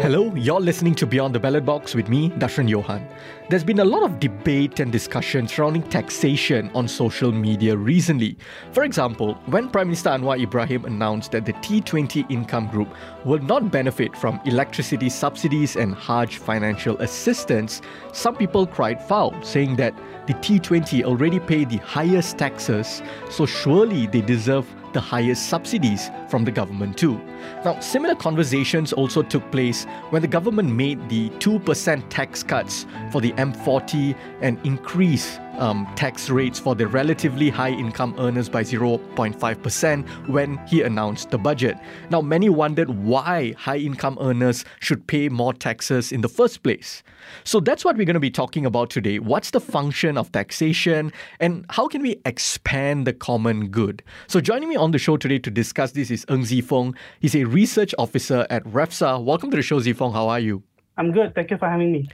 Hello, you're listening to Beyond the Ballot Box with me, Dashran Johan. There's been a lot of debate and discussion surrounding taxation on social media recently. For example, when Prime Minister Anwar Ibrahim announced that the T20 income group will not benefit from electricity subsidies and Hajj financial assistance, some people cried foul, saying that the T20 already pay the highest taxes, so surely they deserve the highest subsidies from the government too. Now, similar conversations also took place when the government made the 2% tax cuts for the M40 and increased um, tax rates for the relatively high income earners by 0.5% when he announced the budget. Now, many wondered why high income earners should pay more taxes in the first place. So, that's what we're going to be talking about today. What's the function of taxation and how can we expand the common good? So, joining me on the show today to discuss this is Ng Sze Fung. He's a research officer at REFSA. Welcome to the show, Sze Fung. How are you? I'm good. Thank you for having me.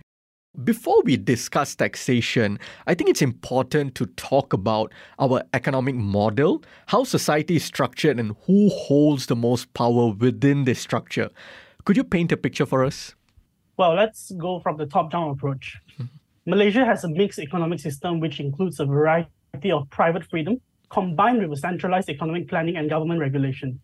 Before we discuss taxation, I think it's important to talk about our economic model, how society is structured, and who holds the most power within this structure. Could you paint a picture for us? Well, let's go from the top down approach. Mm-hmm. Malaysia has a mixed economic system which includes a variety of private freedom combined with a centralized economic planning and government regulation.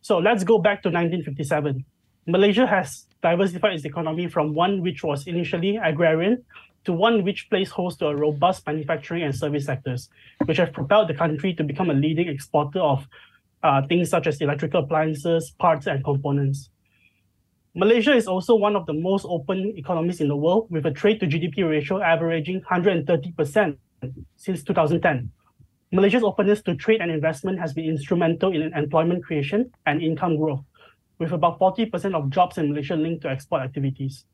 So let's go back to 1957. Malaysia has diversified its economy from one which was initially agrarian to one which plays host to a robust manufacturing and service sectors, which have propelled the country to become a leading exporter of uh, things such as electrical appliances, parts, and components. Malaysia is also one of the most open economies in the world, with a trade to GDP ratio averaging 130% since 2010. Malaysia's openness to trade and investment has been instrumental in employment creation and income growth with about 40% of jobs in Malaysia linked to export activities.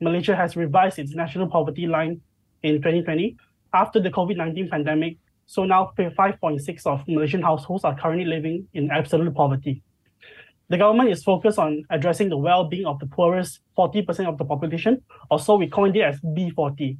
Malaysia has revised its national poverty line in 2020 after the COVID 19 pandemic. So now 5.6 of Malaysian households are currently living in absolute poverty. The government is focused on addressing the well being of the poorest 40% of the population, or so we coined it as B40.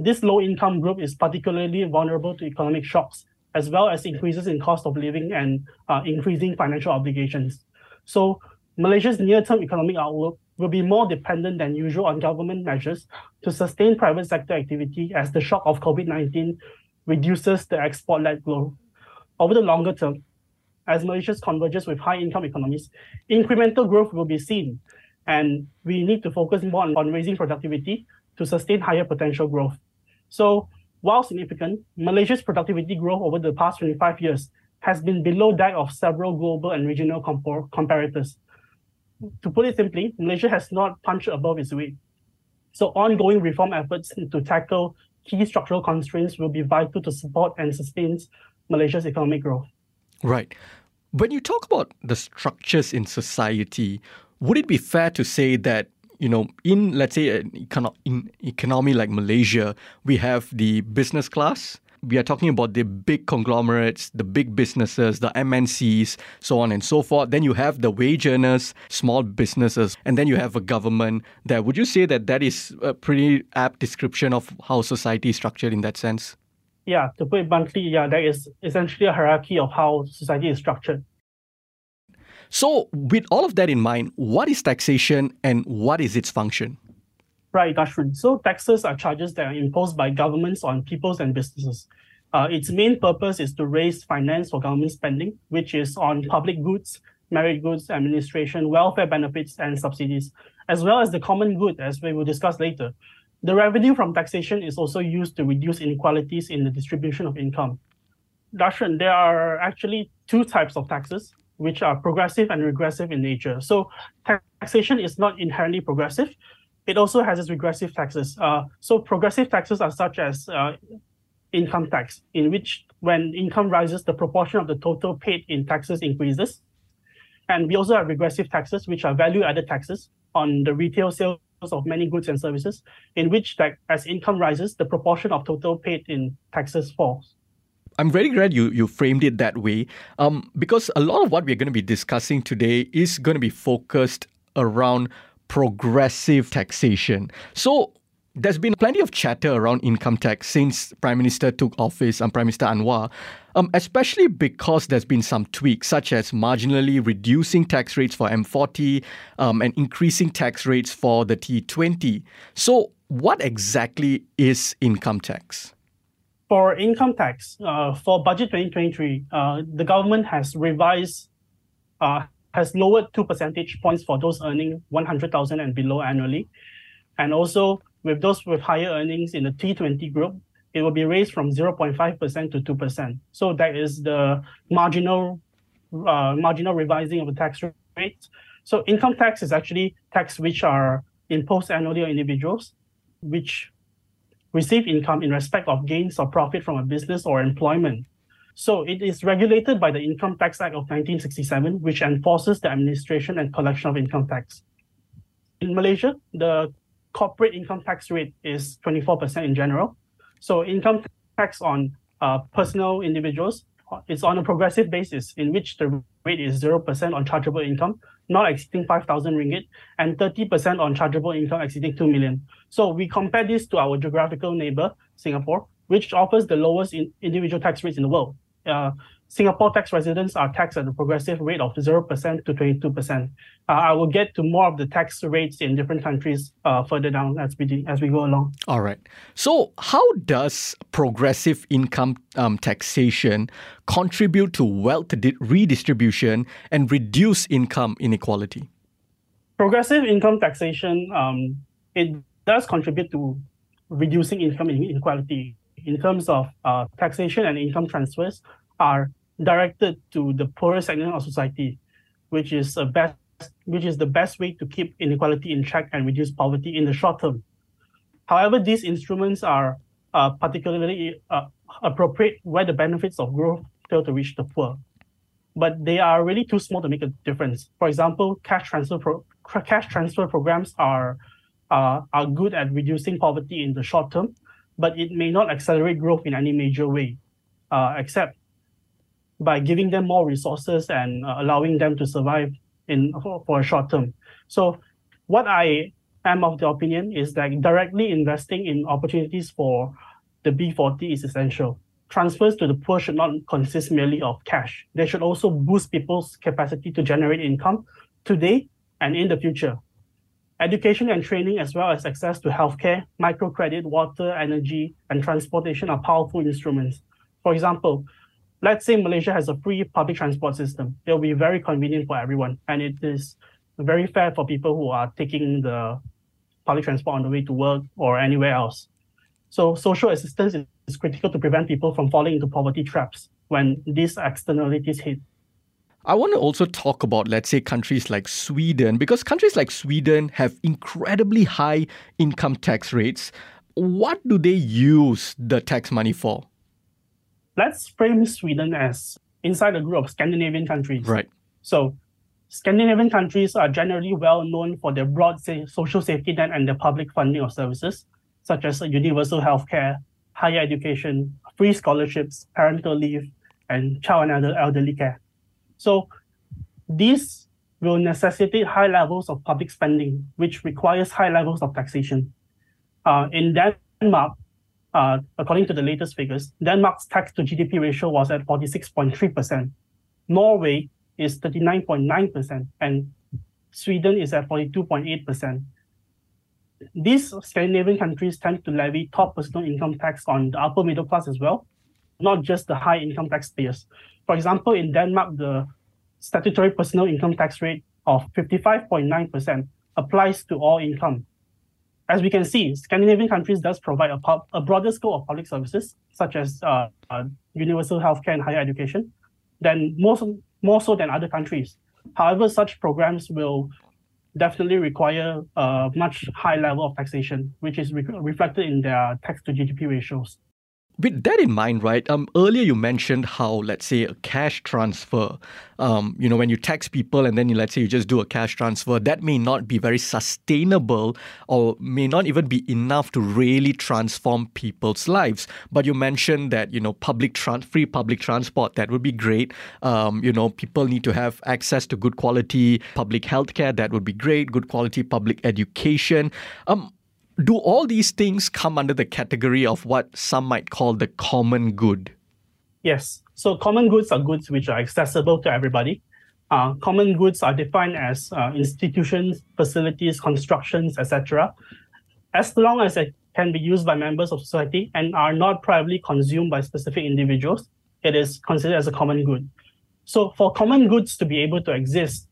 This low income group is particularly vulnerable to economic shocks, as well as increases in cost of living and uh, increasing financial obligations. So Malaysia's near-term economic outlook will be more dependent than usual on government measures to sustain private sector activity as the shock of COVID-19 reduces the export-led growth. Over the longer term, as Malaysia converges with high-income economies, incremental growth will be seen, and we need to focus more on, on raising productivity to sustain higher potential growth. So, while significant, Malaysia's productivity growth over the past 25 years has been below that of several global and regional compor- comparators. To put it simply, Malaysia has not punched above its weight. So ongoing reform efforts to tackle key structural constraints will be vital to support and sustain Malaysia's economic growth. Right. When you talk about the structures in society, would it be fair to say that you know, in let's say an econo- in economy like Malaysia, we have the business class, we are talking about the big conglomerates, the big businesses, the MNCs, so on and so forth. Then you have the wage earners, small businesses, and then you have a government there. Would you say that that is a pretty apt description of how society is structured in that sense? Yeah, to put it bluntly, yeah, that is essentially a hierarchy of how society is structured. So, with all of that in mind, what is taxation and what is its function? Right, Dashran. So taxes are charges that are imposed by governments on peoples and businesses. Uh, its main purpose is to raise finance for government spending, which is on public goods, merit goods, administration, welfare benefits, and subsidies, as well as the common good, as we will discuss later. The revenue from taxation is also used to reduce inequalities in the distribution of income. Dashran, there are actually two types of taxes, which are progressive and regressive in nature. So taxation is not inherently progressive, it also has its regressive taxes. Uh, so progressive taxes are such as uh, income tax, in which when income rises, the proportion of the total paid in taxes increases. And we also have regressive taxes, which are value-added taxes on the retail sales of many goods and services, in which that as income rises, the proportion of total paid in taxes falls. I'm very glad you, you framed it that way um, because a lot of what we're going to be discussing today is going to be focused around progressive taxation. So, there's been plenty of chatter around income tax since Prime Minister took office, and Prime Minister Anwar, um, especially because there's been some tweaks, such as marginally reducing tax rates for M40 um, and increasing tax rates for the T20. So, what exactly is income tax? For income tax, uh, for budget 2023, uh, the government has revised, uh, has lowered two percentage points for those earning 100,000 and below annually. And also, with those with higher earnings in the T20 group, it will be raised from 0.5% to 2%. So that is the marginal uh, marginal revising of the tax rate. So income tax is actually tax which are imposed annually on individuals, which receive income in respect of gains or profit from a business or employment. So it is regulated by the Income Tax Act of 1967, which enforces the administration and collection of income tax. In Malaysia, the corporate income tax rate is 24% in general. So income tax on uh, personal individuals is on a progressive basis in which the rate is 0% on chargeable income, not exceeding 5,000 ringgit, and 30% on chargeable income exceeding 2 million. So we compare this to our geographical neighbor, Singapore, which offers the lowest in individual tax rates in the world. Uh, Singapore tax residents are taxed at a progressive rate of 0% to 22%. Uh, I will get to more of the tax rates in different countries uh, further down as we, as we go along. All right. So, how does progressive income um, taxation contribute to wealth di- redistribution and reduce income inequality? Progressive income taxation, um, it does contribute to reducing income inequality in terms of uh, taxation and income transfers are directed to the poorest segment of society, which is a best which is the best way to keep inequality in check and reduce poverty in the short term. However, these instruments are uh, particularly uh, appropriate where the benefits of growth fail to reach the poor. But they are really too small to make a difference. For example, cash transfer pro- cash transfer programs are uh, are good at reducing poverty in the short term, but it may not accelerate growth in any major way, uh, except by giving them more resources and uh, allowing them to survive in for, for a short term. So what I am of the opinion is that directly investing in opportunities for the B40 is essential. Transfers to the poor should not consist merely of cash. They should also boost people's capacity to generate income today and in the future. Education and training, as well as access to healthcare, microcredit, water, energy, and transportation are powerful instruments. For example, let's say Malaysia has a free public transport system. It'll be very convenient for everyone, and it is very fair for people who are taking the public transport on the way to work or anywhere else. So social assistance is critical to prevent people from falling into poverty traps when these externalities hit. I want to also talk about, let's say, countries like Sweden, because countries like Sweden have incredibly high income tax rates. What do they use the tax money for? Let's frame Sweden as inside a group of Scandinavian countries. Right. So Scandinavian countries are generally well known for their broad say, social safety net and their public funding of services, such as universal healthcare, higher education, free scholarships, parental leave, and child and elderly care. So these will necessitate high levels of public spending, which requires high levels of taxation. Uh, in Denmark, uh, according to the latest figures, Denmark's tax to GDP ratio was at 46.3%. Norway is 39.9%, and Sweden is at 42.8%. These Scandinavian countries tend to levy top personal income tax on the upper middle class as well, not just the high income taxpayers. For example, in Denmark, the statutory personal income tax rate of 55.9% applies to all income, as we can see, Scandinavian countries does provide a, pub, a broader scope of public services, such as uh, uh, universal healthcare and higher education, than more, more so than other countries. However, such programs will definitely require a much high level of taxation, which is re- reflected in their tax to GDP ratios. With that in mind, right? Um, earlier you mentioned how, let's say, a cash transfer, um, you know, when you tax people and then you, let's say you just do a cash transfer, that may not be very sustainable or may not even be enough to really transform people's lives. But you mentioned that, you know, public trans- free public transport, that would be great. Um, you know, people need to have access to good quality public healthcare, that would be great. Good quality public education. Um, do all these things come under the category of what some might call the common good? Yes. So common goods are goods which are accessible to everybody. Uh, common goods are defined as uh, institutions, facilities, constructions, etc. As long as it can be used by members of society and are not privately consumed by specific individuals, it is considered as a common good. So for common goods to be able to exist,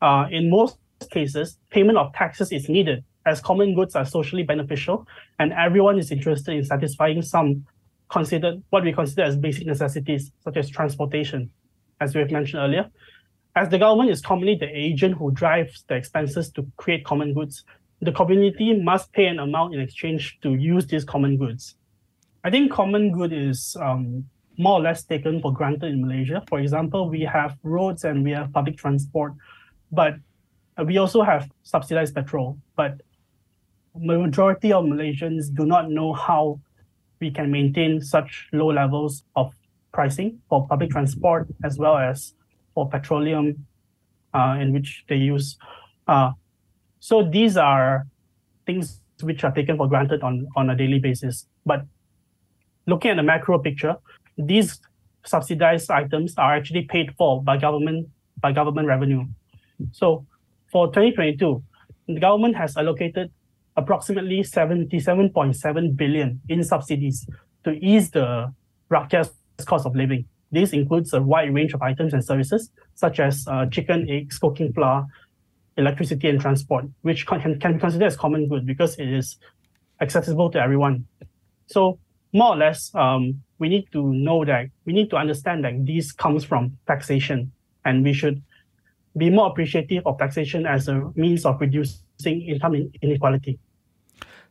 uh, in most cases, payment of taxes is needed as common goods are socially beneficial and everyone is interested in satisfying some considered what we consider as basic necessities, such as transportation, as we have mentioned earlier. As the government is commonly the agent who drives the expenses to create common goods, the community must pay an amount in exchange to use these common goods. I think common good is um, more or less taken for granted in Malaysia. For example, we have roads and we have public transport, but we also have subsidized petrol. But majority of Malaysians do not know how we can maintain such low levels of pricing for public transport as well as for petroleum uh, in which they use. Uh, so these are things which are taken for granted on, on a daily basis. But looking at the macro picture, these subsidized items are actually paid for by government by government revenue. So for 2022, the government has allocated approximately 77.7 billion in subsidies to ease the Rakyat's cost of living. This includes a wide range of items and services, such as uh, chicken, eggs, cooking flour, electricity, and transport, which can, can be considered as common good because it is accessible to everyone. So more or less, um, we need to know that we need to understand that this comes from taxation, and we should be more appreciative of taxation as a means of reducing income inequality.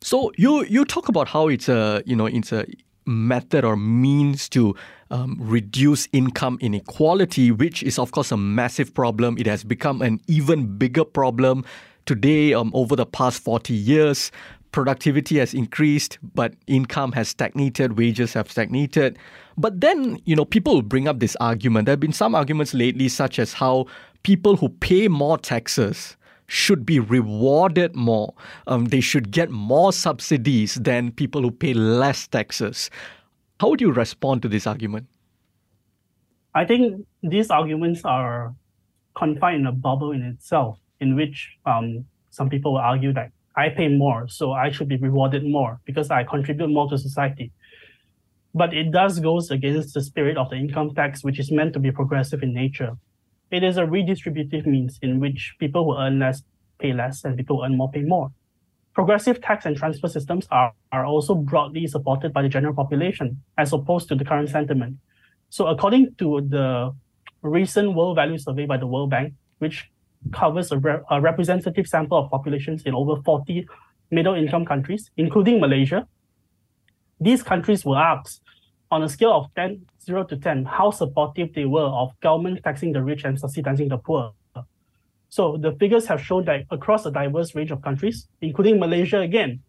So you you talk about how it's a you know it's a method or means to um, reduce income inequality, which is of course a massive problem. It has become an even bigger problem today. Um, over the past forty years, productivity has increased, but income has stagnated, wages have stagnated. But then, you know, people bring up this argument. There have been some arguments lately, such as how people who pay more taxes should be rewarded more. Um, they should get more subsidies than people who pay less taxes. How would you respond to this argument? I think these arguments are confined in a bubble in itself, in which um, some people will argue that I pay more, so I should be rewarded more because I contribute more to society. But it does goes against the spirit of the income tax, which is meant to be progressive in nature it is a redistributive means in which people who earn less pay less and people who earn more pay more. Progressive tax and transfer systems are, are also broadly supported by the general population, as opposed to the current sentiment. So, according to the recent World Value Survey by the World Bank, which covers a, re- a representative sample of populations in over 40 middle income countries, including Malaysia, these countries were asked on a scale of 10, 0 to 10, how supportive they were of government taxing the rich and subsidizing the poor. So the figures have shown that across a diverse range of countries, including Malaysia again,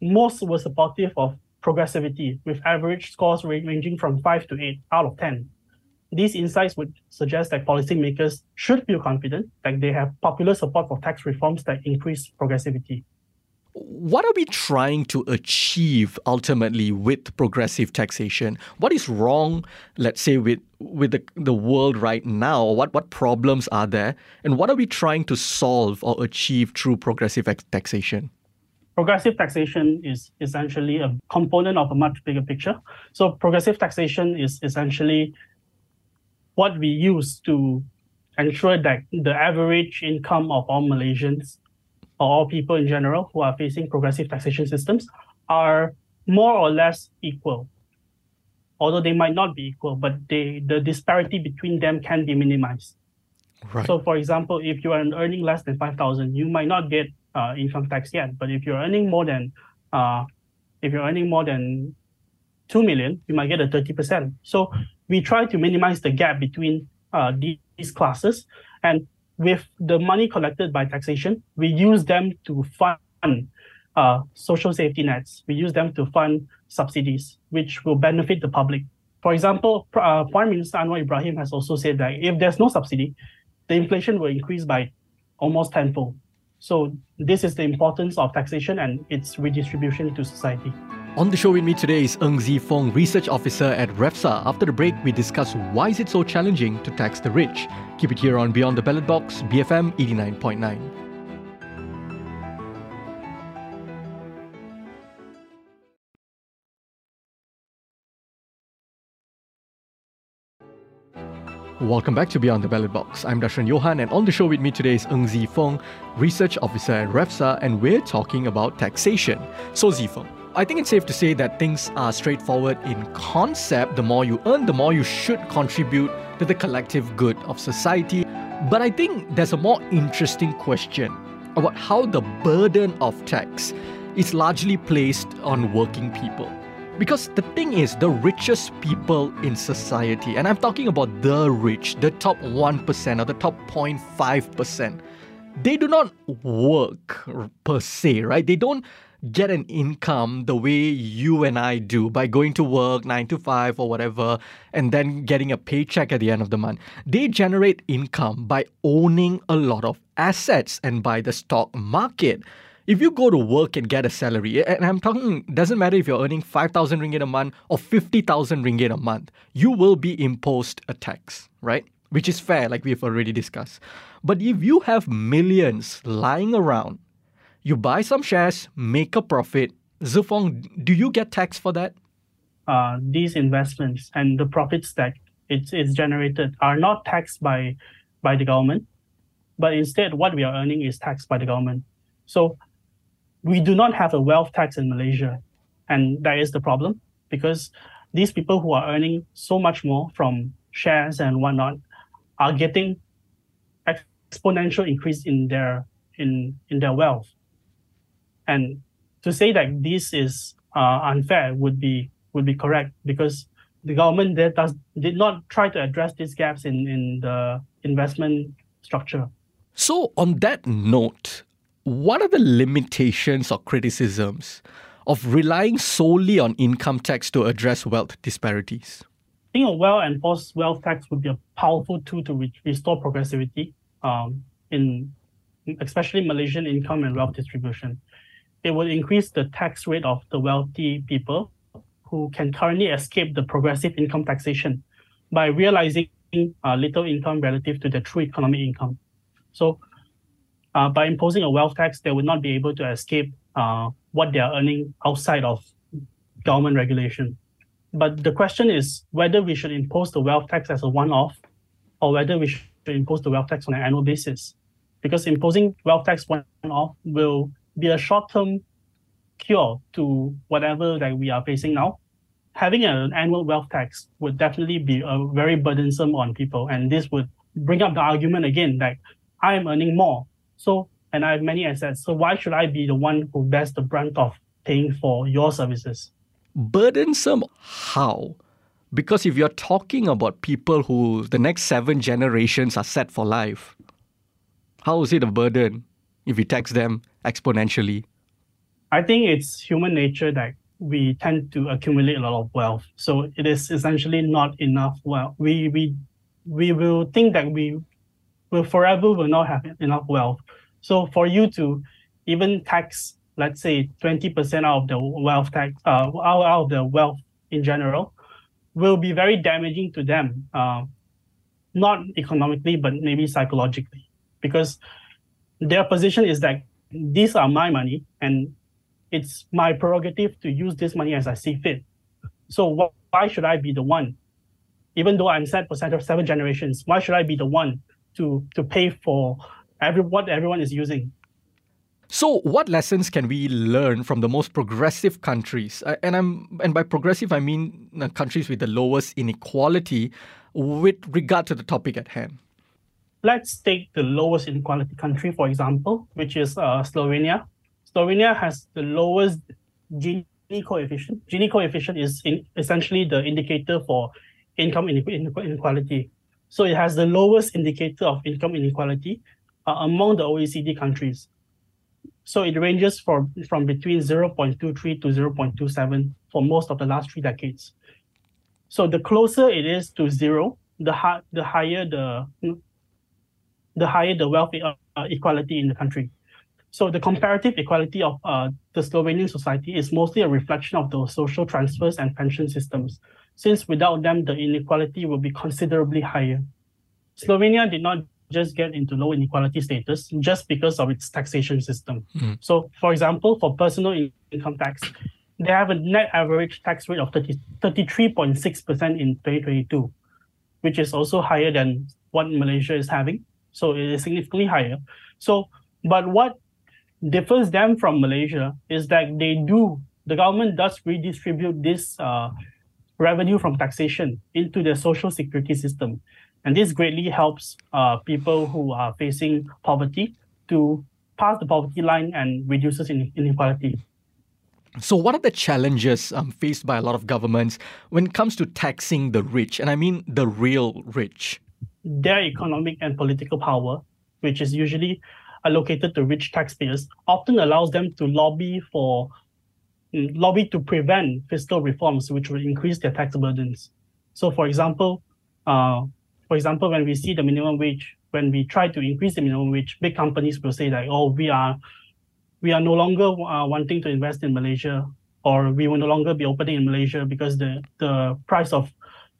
most were supportive of progressivity, with average scores ranging from 5 to 8 out of 10. These insights would suggest that policymakers should feel confident that they have popular support for tax reforms that increase progressivity what are we trying to achieve ultimately with progressive taxation? What is wrong, let's say, with with the, the world right now? What what problems are there, and what are we trying to solve or achieve through progressive taxation? Progressive taxation is essentially a component of a much bigger picture. So progressive taxation is essentially what we use to ensure that the average income of all Malaysians or all people in general who are facing progressive taxation systems are more or less equal. Although they might not be equal, but they, the disparity between them can be minimized. Right. So, for example, if you are earning less than 5,000, you might not get uh, income tax yet. But if you're earning more than, uh, if you're earning more than 2 million, you might get a 30%. So we try to minimize the gap between uh, these classes. And with the money collected by taxation, we use them to fund uh, social safety nets. We use them to fund subsidies, which will benefit the public. For example, uh, Prime Minister Anwar Ibrahim has also said that if there's no subsidy, the inflation will increase by almost tenfold. So this is the importance of taxation and its redistribution to society. On the show with me today is Ng Sze Fung, Research Officer at REFSA. After the break, we discuss why is it so challenging to tax the rich. Keep it here on Beyond the Ballot Box, BFM 89.9. Welcome back to Beyond the Ballot Box. I'm Dashran Johan, and on the show with me today is Ng Sze Fung, Research Officer at REFSA, and we're talking about taxation. So, Sze Fung, I think it's safe to say that things are straightforward in concept. The more you earn, the more you should contribute to the collective good of society. But I think there's a more interesting question about how the burden of tax is largely placed on working people. Because the thing is, the richest people in society, and I'm talking about the rich, the top 1% or the top 0.5%, they do not work per se, right? They don't get an income the way you and I do by going to work nine to five or whatever and then getting a paycheck at the end of the month. They generate income by owning a lot of assets and by the stock market. If you go to work and get a salary, and I'm talking, doesn't matter if you're earning 5,000 ringgit a month or 50,000 ringgit a month, you will be imposed a tax, right? Which is fair, like we've already discussed. But if you have millions lying around you buy some shares, make a profit. Sze Fung, do you get taxed for that? Uh, these investments and the profits that it's, it's generated are not taxed by by the government, but instead what we are earning is taxed by the government. So we do not have a wealth tax in Malaysia, and that is the problem because these people who are earning so much more from shares and whatnot are getting exponential increase in their in in their wealth and to say that this is uh, unfair would be would be correct because the government there does did not try to address these gaps in, in the investment structure. So on that note, what are the limitations or criticisms of relying solely on income tax to address wealth disparities? I think a well-enforced wealth tax would be a powerful tool to re- restore progressivity um, in especially Malaysian income and wealth distribution it would increase the tax rate of the wealthy people who can currently escape the progressive income taxation by realizing uh, little income relative to the true economic income. So, uh, by imposing a wealth tax, they would not be able to escape uh, what they are earning outside of government regulation. But the question is whether we should impose the wealth tax as a one off or whether we should impose the wealth tax on an annual basis. Because imposing wealth tax one off will be a short-term cure to whatever that we are facing now. Having an annual wealth tax would definitely be a very burdensome on people, and this would bring up the argument again that I am earning more, so and I have many assets. So why should I be the one who bears the brunt of paying for your services? Burdensome how? Because if you're talking about people who the next seven generations are set for life, how is it a burden? If you tax them exponentially? I think it's human nature that we tend to accumulate a lot of wealth. So it is essentially not enough wealth. We we we will think that we will forever will not have enough wealth. So for you to even tax, let's say, 20% out of the wealth tax, uh, out, out of the wealth in general, will be very damaging to them, uh, not economically, but maybe psychologically, because their position is that these are my money and it's my prerogative to use this money as I see fit. So why should I be the one, even though I'm set for seven generations, why should I be the one to to pay for every what everyone is using? So, what lessons can we learn from the most progressive countries? And I'm and by progressive I mean uh, countries with the lowest inequality, with regard to the topic at hand let's take the lowest inequality country, for example, which is uh, Slovenia. Slovenia has the lowest Gini coefficient. Gini coefficient is essentially the indicator for income inequality. So it has the lowest indicator of income inequality uh, among the OECD countries. So it ranges from, from between 0.23 to 0.27 for most of the last three decades. So the closer it is to zero, the, hi- the higher the the higher the wealth uh, equality in the country. So the comparative equality of uh, the Slovenian society is mostly a reflection of the social transfers and pension systems, since without them, the inequality will be considerably higher. Slovenia did not just get into low inequality status just because of its taxation system. Mm. So, for example, for personal income tax, they have a net average tax rate of 30, 33.6% in 2022, which is also higher than what Malaysia is having. So it is significantly higher. So, but what differs them from Malaysia is that they do, the government does redistribute this uh, revenue from taxation into the social security system. And this greatly helps uh, people who are facing poverty to pass the poverty line and reduces inequality. So, what are the challenges um, faced by a lot of governments when it comes to taxing the rich? And I mean the real rich. Their economic and political power, which is usually allocated to rich taxpayers, often allows them to lobby for mm, lobby to prevent fiscal reforms, which will increase their tax burdens. So, for example, uh, for example, when we see the minimum wage, when we try to increase the minimum wage, big companies will say like, "Oh, we are we are no longer uh, wanting to invest in Malaysia, or we will no longer be opening in Malaysia because the the price of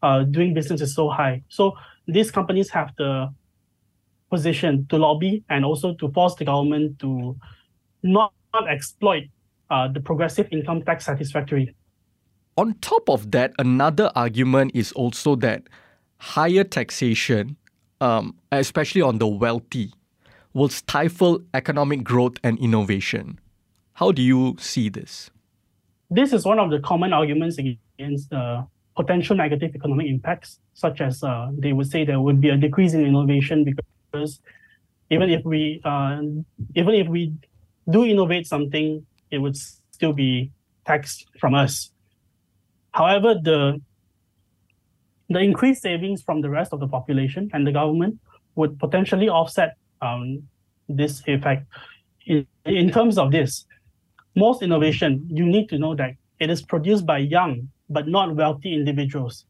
uh, doing business is so high. So these companies have the position to lobby and also to force the government to not, not exploit uh, the progressive income tax satisfactory. On top of that, another argument is also that higher taxation, um, especially on the wealthy, will stifle economic growth and innovation. How do you see this? This is one of the common arguments against uh, potential negative economic impacts, such as uh, they would say there would be a decrease in innovation because even if we uh, even if we do innovate something, it would still be taxed from us. However, the the increased savings from the rest of the population and the government would potentially offset um, this effect. In, in terms of this, most innovation, you need to know that it is produced by young but not wealthy individuals.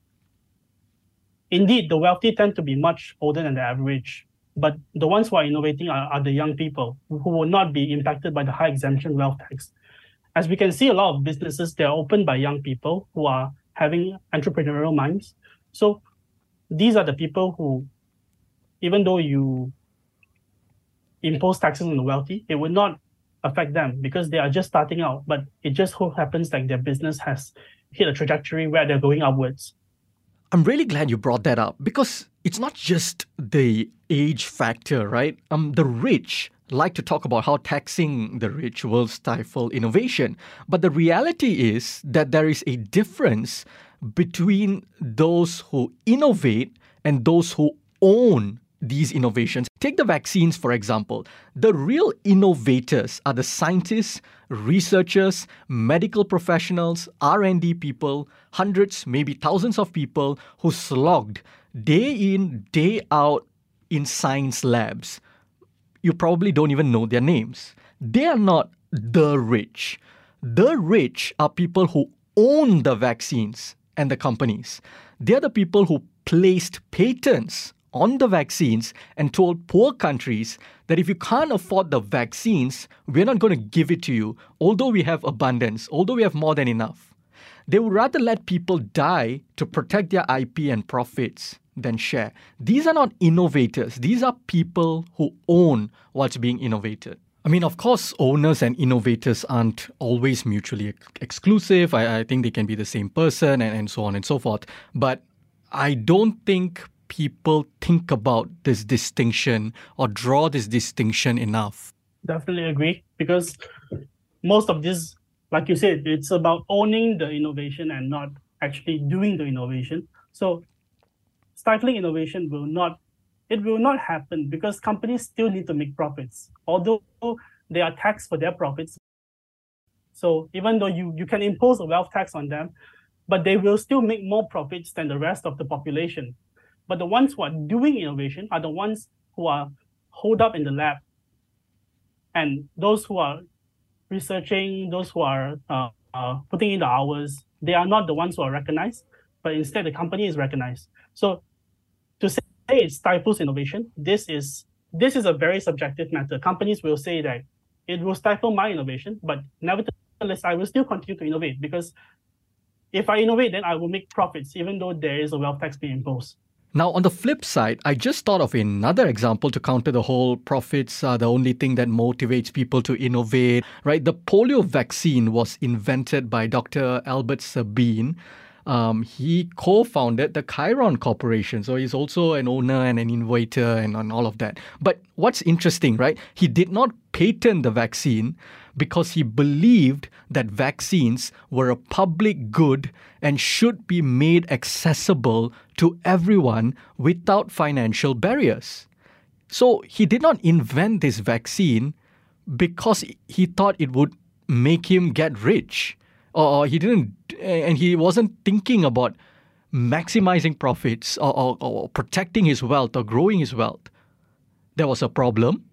Indeed, the wealthy tend to be much older than the average, but the ones who are innovating are, are the young people who will not be impacted by the high exemption wealth tax. As we can see, a lot of businesses, they're opened by young people who are having entrepreneurial minds. So these are the people who, even though you impose taxes on the wealthy, it would not affect them because they are just starting out. But it just so happens like their business has hit a trajectory where they're going upwards. I'm really glad you brought that up because it's not just the age factor, right? Um, the rich like to talk about how taxing the rich will stifle innovation, but the reality is that there is a difference between those who innovate and those who own these innovations. Take the vaccines, for example. The real innovators are the scientists, researchers, medical professionals, R&D people, hundreds, maybe thousands of people who slogged day in, day out in science labs. You probably don't even know their names. They are not the rich. The rich are people who own the vaccines and the companies. They're the people who placed patents on the vaccines and told poor countries that if you can't afford the vaccines, we're not going to give it to you, although we have abundance, although we have more than enough. They would rather let people die to protect their IP and profits than share. These are not innovators, these are people who own what's being innovated. I mean, of course, owners and innovators aren't always mutually ex- exclusive. I, I, think they can be the same person and, and so on and so forth. But I don't think people think about this distinction or draw this distinction enough. Definitely agree because most of this, like you said, it's about owning the innovation and not actually doing the innovation. So stifling innovation will not it will not happen because companies still need to make profits. Although they are taxed for their profits, So even though you, you can impose a wealth tax on them, but they will still make more profits than the rest of the population. But the ones who are doing innovation are the ones who are holed up in the lab. And those who are researching, those who are uh, uh, putting in the hours, they are not the ones who are recognized, but instead the company is recognized. So to say it stifles innovation, this is this is a very subjective matter. Companies will say that it will stifle my innovation, but nevertheless, I will still continue to innovate because if I innovate, then I will make profits, even though there is a wealth tax being imposed. Now, on the flip side, I just thought of another example to counter the whole profits are the only thing that motivates people to innovate, right? The polio vaccine was invented by Dr. Albert Sabin. Um, he co-founded the Chiron Corporation, so he's also an owner and an innovator and, and all of that. But what's interesting, right? He did not patent the vaccine, because he believed that vaccines were a public good and should be made accessible to everyone without financial barriers. So he did not invent this vaccine because he thought it would make him get rich. Or he didn't, and he wasn't thinking about maximizing profits or, or, or protecting his wealth or growing his wealth. There was a problem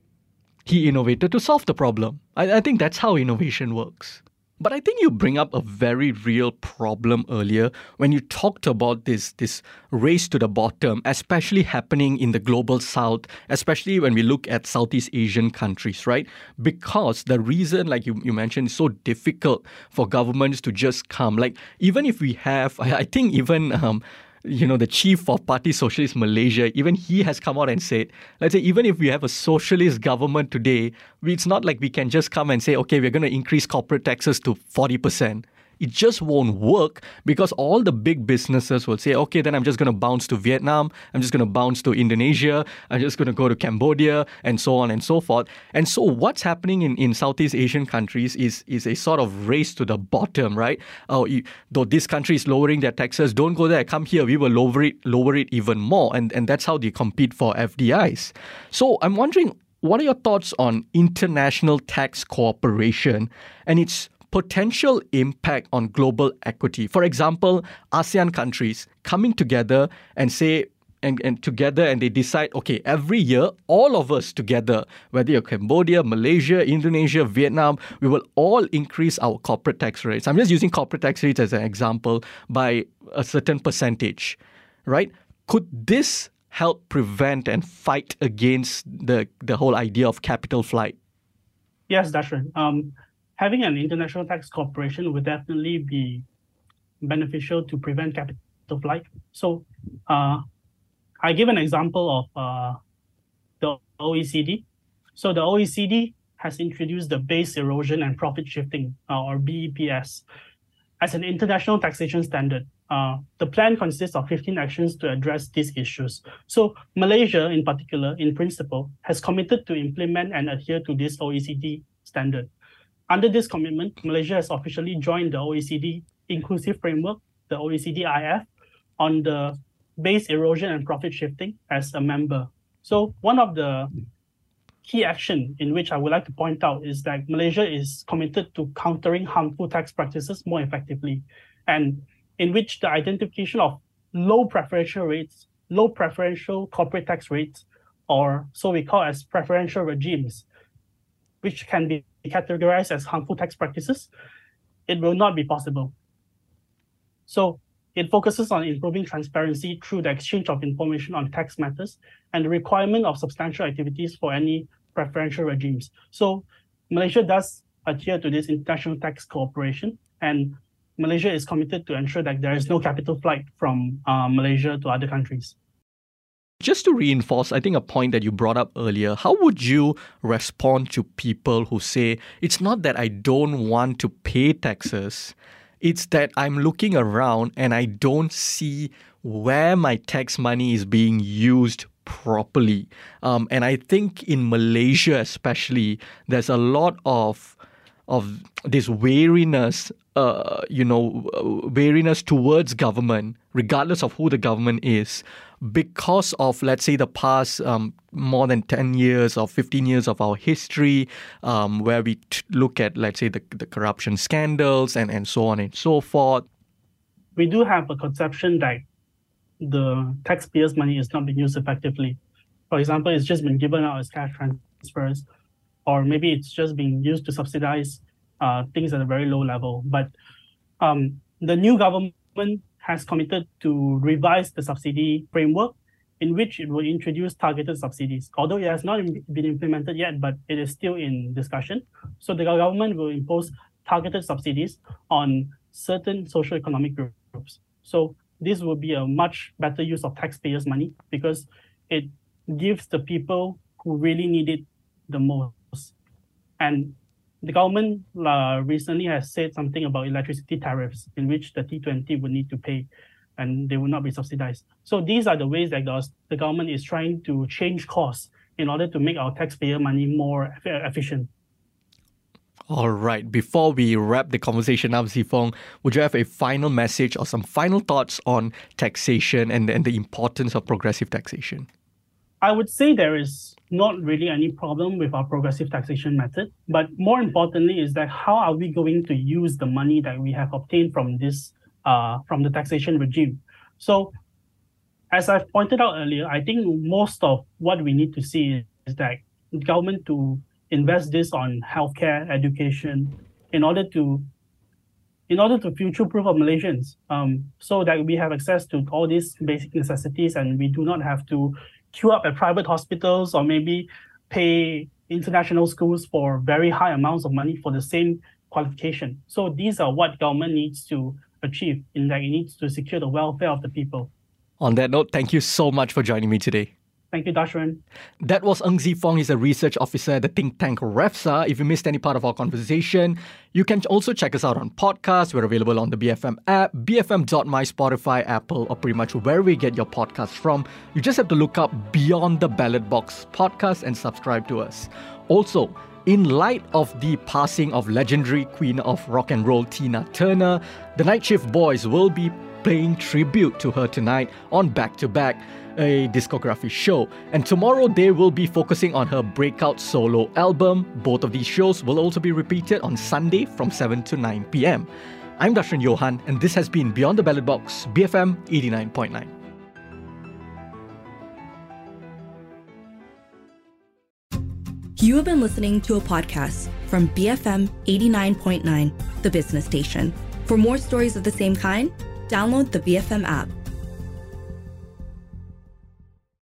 he innovated to solve the problem. I, I think that's how innovation works. But I think you bring up a very real problem earlier when you talked about this this race to the bottom, especially happening in the global south, especially when we look at Southeast Asian countries, right? Because the reason, like you, you mentioned, is so difficult for governments to just come. Like even if we have, I, I think even um, you know, the chief of Party Socialist Malaysia, even he has come out and said, let's say, even if we have a socialist government today, it's not like we can just come and say, okay, we're going to increase corporate taxes to 40% it just won't work because all the big businesses will say, okay, then I'm just going to bounce to Vietnam, I'm just going to bounce to Indonesia, I'm just going to go to Cambodia, and so on and so forth. And so, what's happening in, in Southeast Asian countries is, is a sort of race to the bottom, right? Oh, you, though this country is lowering their taxes, don't go there, come here, we will lower it, lower it even more. And, and that's how they compete for FDIs. So, I'm wondering, what are your thoughts on international tax cooperation and its potential impact on global equity. For example, ASEAN countries coming together and say, and, and together and they decide, okay, every year, all of us together, whether you're Cambodia, Malaysia, Indonesia, Vietnam, we will all increase our corporate tax rates. I'm just using corporate tax rates as an example by a certain percentage, right? Could this help prevent and fight against the, the whole idea of capital flight? Yes, that's right. Um, having an international tax corporation would definitely be beneficial to prevent capital flight. So uh, I give an example of uh, the OECD. So the OECD has introduced the base erosion and profit shifting, uh, or BEPS, as an international taxation standard. Uh, the plan consists of 15 actions to address these issues. So Malaysia, in particular, in principle, has committed to implement and adhere to this OECD standard. Under this commitment, Malaysia has officially joined the OECD Inclusive Framework, the OECD IF, on the base erosion and profit shifting as a member. So one of the key action in which I would like to point out is that Malaysia is committed to countering harmful tax practices more effectively, and in which the identification of low preferential rates, low preferential corporate tax rates, or so we call as preferential regimes, which can be categorized as harmful tax practices, it will not be possible. So it focuses on improving transparency through the exchange of information on tax matters and the requirement of substantial activities for any preferential regimes. So Malaysia does adhere to this international tax cooperation, and Malaysia is committed to ensure that there is no capital flight from uh, Malaysia to other countries. Just to reinforce, I think a point that you brought up earlier, how would you respond to people who say, it's not that I don't want to pay taxes, it's that I'm looking around and I don't see where my tax money is being used properly. Um, and I think in Malaysia, especially, there's a lot of of this wariness, uh, you know, wariness towards government, regardless of who the government is, because of, let's say, the past um, more than 10 years or 15 years of our history, um, where we t- look at, let's say, the, the corruption scandals and, and so on and so forth. We do have a conception that the taxpayers' money is not being used effectively. For example, it's just been given out as cash transfers, or maybe it's just being used to subsidize uh, things at a very low level. But um, the new government has committed to revise the subsidy framework in which it will introduce targeted subsidies. Although it has not been implemented yet, but it is still in discussion. So the government will impose targeted subsidies on certain social economic groups. So this will be a much better use of taxpayers' money because it gives the people who really need it the most. And the government uh, recently has said something about electricity tariffs in which the T20 would need to pay and they will not be subsidized. So these are the ways that the, government is trying to change costs in order to make our taxpayer money more efficient. All right. Before we wrap the conversation up, Sze Fung, would you have a final message or some final thoughts on taxation and, and the importance of progressive taxation? I would say there is not really any problem with our progressive taxation method, but more importantly is that how are we going to use the money that we have obtained from this uh, from the taxation regime? So, as I've pointed out earlier, I think most of what we need to see is that government to invest this on healthcare, education, in order to in order to future-proof of Malaysians, um, so that we have access to all these basic necessities and we do not have to queue up at private hospitals or maybe pay international schools for very high amounts of money for the same qualification. So these are what government needs to achieve in that it needs to secure the welfare of the people. On that note, thank you so much for joining me today. Thank you, Dashran. That was Ng Sze Fung. He's a research officer at the think tank REFSA. If you missed any part of our conversation, you can also check us out on podcasts. We're available on the BFM app, BFM.my, Spotify, Apple, or pretty much wherever you get your podcasts from. You just have to look up Beyond the Ballot Box podcast and subscribe to us. Also, in light of the passing of legendary queen of rock and roll Tina Turner, the Night Shift Boys will be paying tribute to her tonight on Back to Back a discography show. And tomorrow they will be focusing on her breakout solo album. Both of these shows will also be repeated on Sunday from 7 to 9 pm. I'm Dashran Johan, and this has been Beyond the Ballot Box, BFM 89.9. You have been listening to a podcast from BFM 89.9, the business station. For more stories of the same kind, download the BFM app.